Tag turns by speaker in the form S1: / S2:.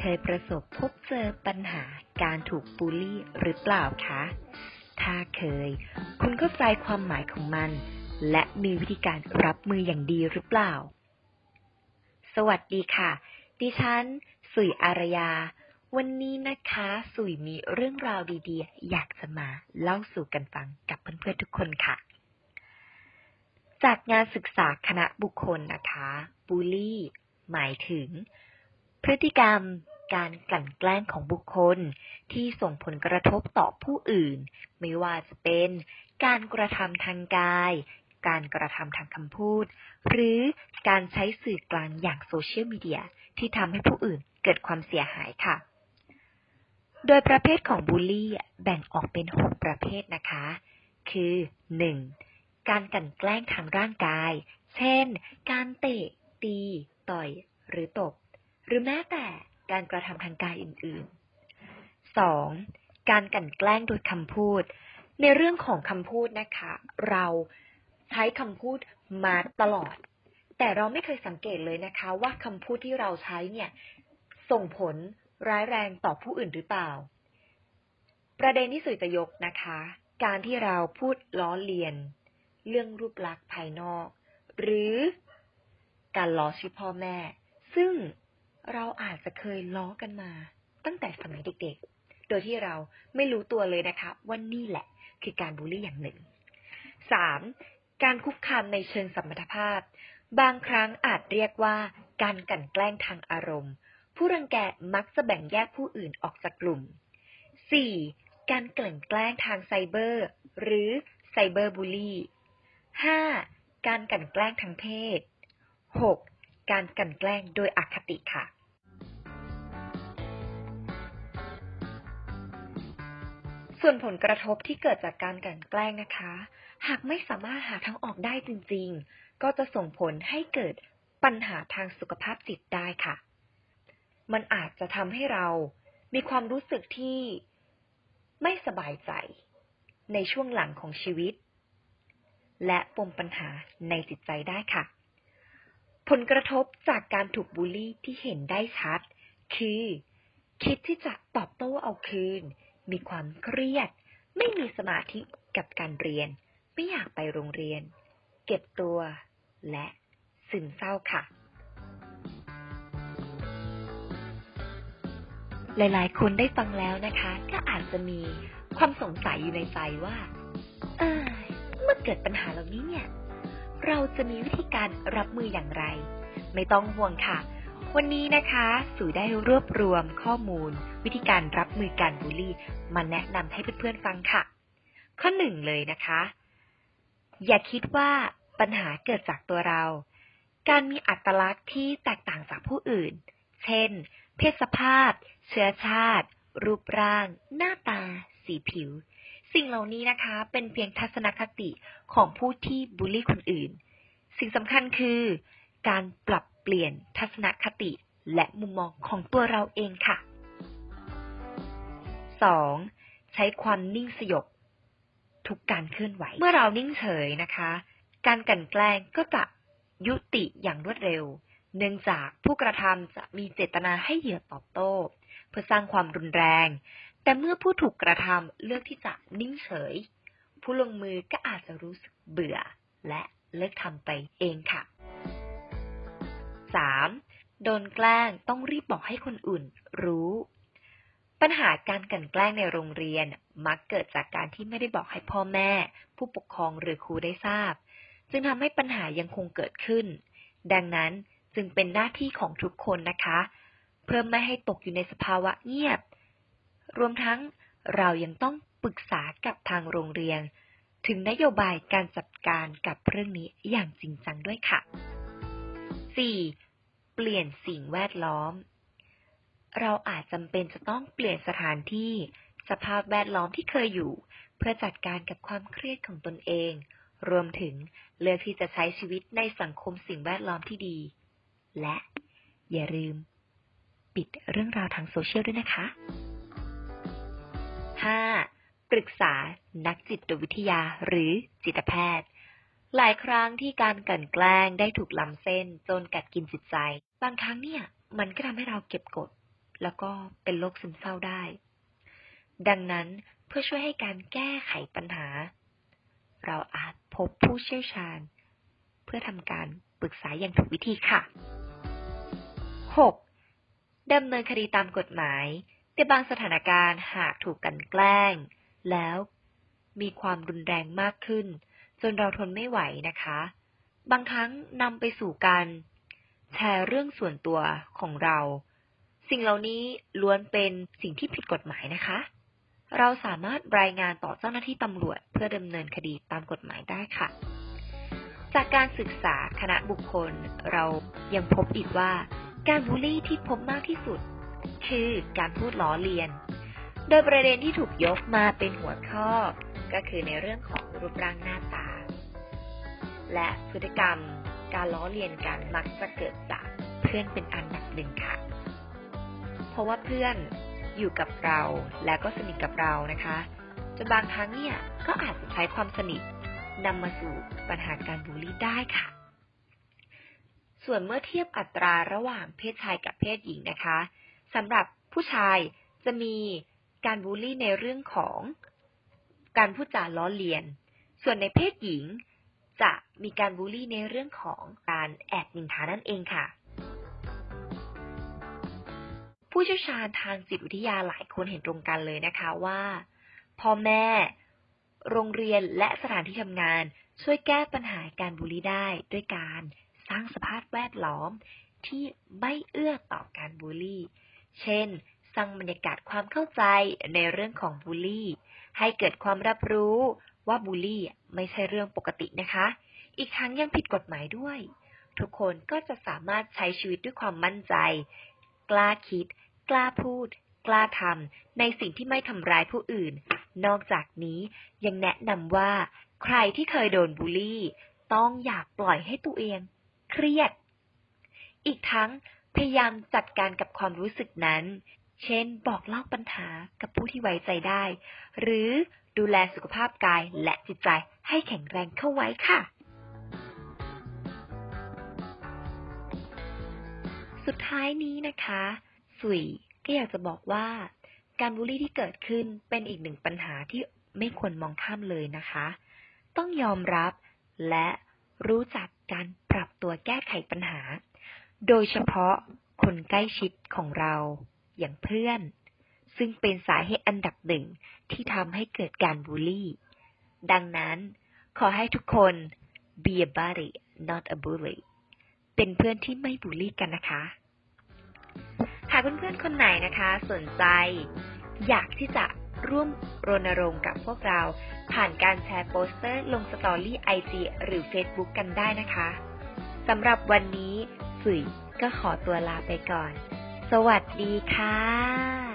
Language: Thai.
S1: เคยประสบพบเจอปัญหาการถูกบูลลี่หรือเปล่าคะ ถ้าเคย คุณเข้าใจความหมายของมัน และมีวิธีการรับมืออย่างดีหรือเปล่า สวัสดีค่ะ ดิฉัน สุยอารยา วันนี้นะคะ สุยมีเรื่องราวดีๆ อยากจะมาเล่าสู่กันฟังกับเพื่อนๆทุกคนค่ะ จากงานศึกษาคณะบุคคลนะคะบูลลี่ หมายถึง พฤติกรรม การกลั่นแกล้งของบุคคล ที่ส่งผลกระทบต่อผู้อื่น ไม่ว่าจะเป็นการกระทำทางกาย การกระทำทางคำพูด หรือการใช้สื่อกลางอย่างโซเชียลมีเดียที่ทำให้ผู้อื่นเกิดความเสียหายค่ะ โดยประเภทของบูลลี่แบ่งออกเป็น 6 ประเภทนะคะ คือ 1. การกลั่นแกล้งทางร่างกาย เช่น การเตะ ตี ต่อย หรือตบ รือแม้แต่การกระทำทางกายอื่นๆ 2. การกลั่นแกล้งโดยคำพูด ในเรื่องของคำพูดนะคะ เราใช้คำพูดมาตลอด แต่เราไม่เคยสังเกตเลยนะคะ ว่าคำพูดที่เราใช้เนี่ย ส่งผลร้ายแรงต่อผู้อื่นหรือเปล่า ประเด็นที่สุดจะยกนะคะ การที่เราพูดล้อเลียน เรื่องรูปลักษณ์ภายนอก หรือการล้อชื่อพ่อแม่ ซึ่ง เราอาจจะเคยล้อกันมา ตั้งแต่สมัยเด็กๆ โดยที่เราไม่รู้ตัวเลยนะคะว่านี่แหละ คือการบูลลี่อย่างหนึ่ง 3. การคุกคามในเชิงสมรรถภาพ บางครั้งอาจเรียกว่า การกลั่นแกล้งทางอารมณ์ ผู้รังแกมักจะแบ่งแยกผู้อื่นออกจากกลุ่ม 4. การกลั่นแกล้งทางไซเบอร์ หรือไซเบอร์บูลลี่ 5. การกลั่นแกล้งทางเพศ 6. การกลั่นแกล้งโดยอคติค่ะ ส่วนผลกระทบที่เกิดจากการกลั่นแกล้งนะคะ หากไม่สามารถหาทางออกได้จริง ๆ ก็จะส่งผลให้เกิดปัญหาทางสุขภาพจิตได้ค่ะ มันอาจจะทำให้เรามีความรู้สึกที่ไม่สบายใจ ในช่วงหลังของชีวิต และปมปัญหาในจิตใจได้ค่ะ ผลกระทบจากการถูกบูลลี่ที่เห็นได้ชัด คือ คิดที่จะตอบโต้เอาคืน มีความเครียด ไม่มีสมาธิกับการเรียน ไม่อยากไปโรงเรียน เก็บตัว และซึมเศร้าค่ะ หลายๆ คนได้ฟังแล้วนะคะ ก็อาจจะมีความสงสัยอยู่ในใจว่า เออเมื่อเกิดปัญหาเหล่านี้เนี่ย เราจะมีวิธีการรับมืออย่างไร ไม่ต้องห่วงค่ะ วันนี้นะคะ สู่ได้รวบรวมข้อมูล วิธีการรับมือการบูลลี่ มาแนะนำให้เพื่อนๆฟังค่ะ ข้อหนึ่งเลยนะคะ อย่าคิดว่าปัญหาเกิดจากตัวเรา การมีอัตลักษณ์ที่แตกต่างจากผู้อื่น เช่น เพศสภาพ เชื้อชาติ รูปร่าง หน้าตา สีผิว สิ่งเหล่านี้นะคะ เป็นเพียงทัศนคติของผู้ที่บูลลี่คนอื่น สิ่งสำคัญคือ การปรับเปลี่ยนทัศนคติและมุมมองของตัวเราเองค่ะ 2. ใช้ความนิ่งสยบ ทุกการเคลื่อนไหว เมื่อเรานิ่งเฉยนะคะ การกลั่นแกล้งก็จะยุติอย่างรวดเร็ว เนื่องจากผู้กระทำจะมีเจตนาให้เหยื่อตอบโต้ เพื่อสร้างความรุนแรง แต่เมื่อผู้ถูกกระทำเลือกที่จะนิ่งเฉย ผู้ลงมือก็อาจจะรู้สึกเบื่อ และเลิกทำไปเองค่ะ 3. โดนแกล้งต้องรีบบอกให้คนอื่นรู้ ปัญหาการกลั่นแกล้งในโรงเรียนมักเกิดจากการที่ไม่ได้บอกให้พ่อแม่ ผู้ปกครองหรือครูได้ทราบ จึงทำให้ปัญหายังคงเกิดขึ้น ดังนั้นจึงเป็นหน้าที่ของทุกคนนะคะ เพื่อไม่ให้ตกอยู่ในสภาวะเงียบ รวมทั้งเรายังต้องปรึกษากับทางโรงเรียน ถึงนโยบายการจัดการกับเรื่องนี้อย่างจริงจังด้วยค่ะ 4. เปลี่ยนสิ่งแวดล้อม เราอาจจำเป็นจะต้องเปลี่ยนสถานที่สภาพแวดล้อมที่เคยอยู่ เพื่อจัดการกับความเครียดของตนเอง รวมถึงเลือกที่จะใช้ชีวิตในสังคมสิ่งแวดล้อมที่ดี และอย่าลืม ปิดเรื่องราวทางโซเชียลด้วยนะคะ 5. ปรึกษานักจิตวิทยาหรือจิตแพทย์ หลายครั้งที่การกลั่นแกล้งได้ถูกล้ำเส้นจนกัดกินจิตใจ บางครั้งเนี่ย มันก็ทำให้เราเก็บกด แล้วก็เป็นโรคซึมเศร้าได้ ดังนั้นเพื่อช่วยให้การแก้ไขปัญหา เราอาจพบผู้เชี่ยวชาญ เพื่อทำการปรึกษาอย่างถูกวิธีค่ะ 6. ดำเนินคดีตามกฎหมาย ในบางสถานการณ์หากถูกกันแกล้ง แล้วมีความรุนแรงมากขึ้น จนเราทนไม่ไหวนะคะ บางครั้งนำไปสู่การแชร์เรื่องส่วนตัวของเรา สิ่งเหล่านี้ล้วนเป็นสิ่งที่ผิดกฎหมายนะคะ เราสามารถรายงานต่อเจ้าหน้าที่ตำรวจเพื่อดำเนินคดีตามกฎหมายได้ค่ะ จากการศึกษาคณะบุคคล เรายังพบอีกว่าการบูลลี่ที่พบมากที่สุด คือการพูดล้อเลียน โดยประเด็นที่ถูกยกมาเป็นหัวข้อ ก็คือในเรื่องของรูปร่างหน้าตา และพฤติกรรมการล้อเลียนกันมักจะเกิดจากเพื่อนเป็นอันดับหนึ่งค่ะ เพราะว่าเพื่อนอยู่กับเราและก็สนิทกับเรานะคะจนบางครั้งเนี่ยก็อาจจะใช้ความสนิทนำมาสู่ปัญหาการบูลลี่ได้ค่ะ ส่วนเมื่อเทียบอัตราระหว่างเพศชายกับเพศหญิงนะคะ สำหรับผู้ชายจะมีการบูลลี่ในเรื่องของการพูดจาล้อเลียน ส่วนในเพศหญิงจะมีการบูลลี่ในเรื่องของการแอบนินทานั่นเองค่ะ ผู้เชี่ยวชาญทางจิตวิทยาหลายคนเห็นตรงกันเลยนะคะว่าพ่อแม่ โรงเรียนและสถานที่ทำงาน ช่วยแก้ปัญหาการบูลลี่ได้ด้วยการสร้างสภาพแวดล้อมที่ไม่เอื้อต่อการบูลลี่ เช่น สร้างบรรยากาศความเข้าใจในเรื่องของบูลลี่ ให้เกิดความรับรู้ว่าบูลลี่ไม่ใช่เรื่องปกตินะคะ อีกทั้งยังผิดกฎหมายด้วย ทุกคนก็จะสามารถใช้ชีวิตด้วยความมั่นใจ กล้าคิด กล้าพูด กล้าทำในสิ่งที่ไม่ทำร้ายผู้อื่น นอกจากนี้ยังแนะนำว่า ใครที่เคยโดนบูลลี่ ต้องอยากปล่อยให้ตัวเอง เครียด อีกทั้ง พยายามจัดการกับความรู้สึกนั้น เช่น บอกเล่าปัญหากับผู้ที่ไว้ใจได้ หรือดูแลสุขภาพกายและจิตใจให้แข็งแรงเข้าไว้ค่ะ สุดท้ายนี้นะคะ สุยก็อยากจะบอกว่า การบูลลี่ที่เกิดขึ้นเป็นอีกหนึ่งปัญหาที่ไม่ควรมองข้ามเลยนะคะ ต้องยอมรับและรู้จักการปรับตัวแก้ไขปัญหา โดยเฉพาะคนใกล้ชิดของเราอย่างเพื่อน ซึ่งเป็นสาเหตุอันดับหนึ่งที่ทำให้เกิดการบูลลี่ ดังนั้นขอให้ทุกคน be a buddy not a bully เป็นเพื่อนที่ไม่บูลลี่กันนะคะ หากเพื่อนๆคนไหนนะคะ สนใจ อยากที่จะร่วมรณรงค์กับพวกเรา ผ่านการแชร์โปสเตอร์ลง story IG หรือ Facebook กันได้นะคะ สำหรับวันนี้สุยก็ขอตัวลาไปก่อน สวัสดีค่ะ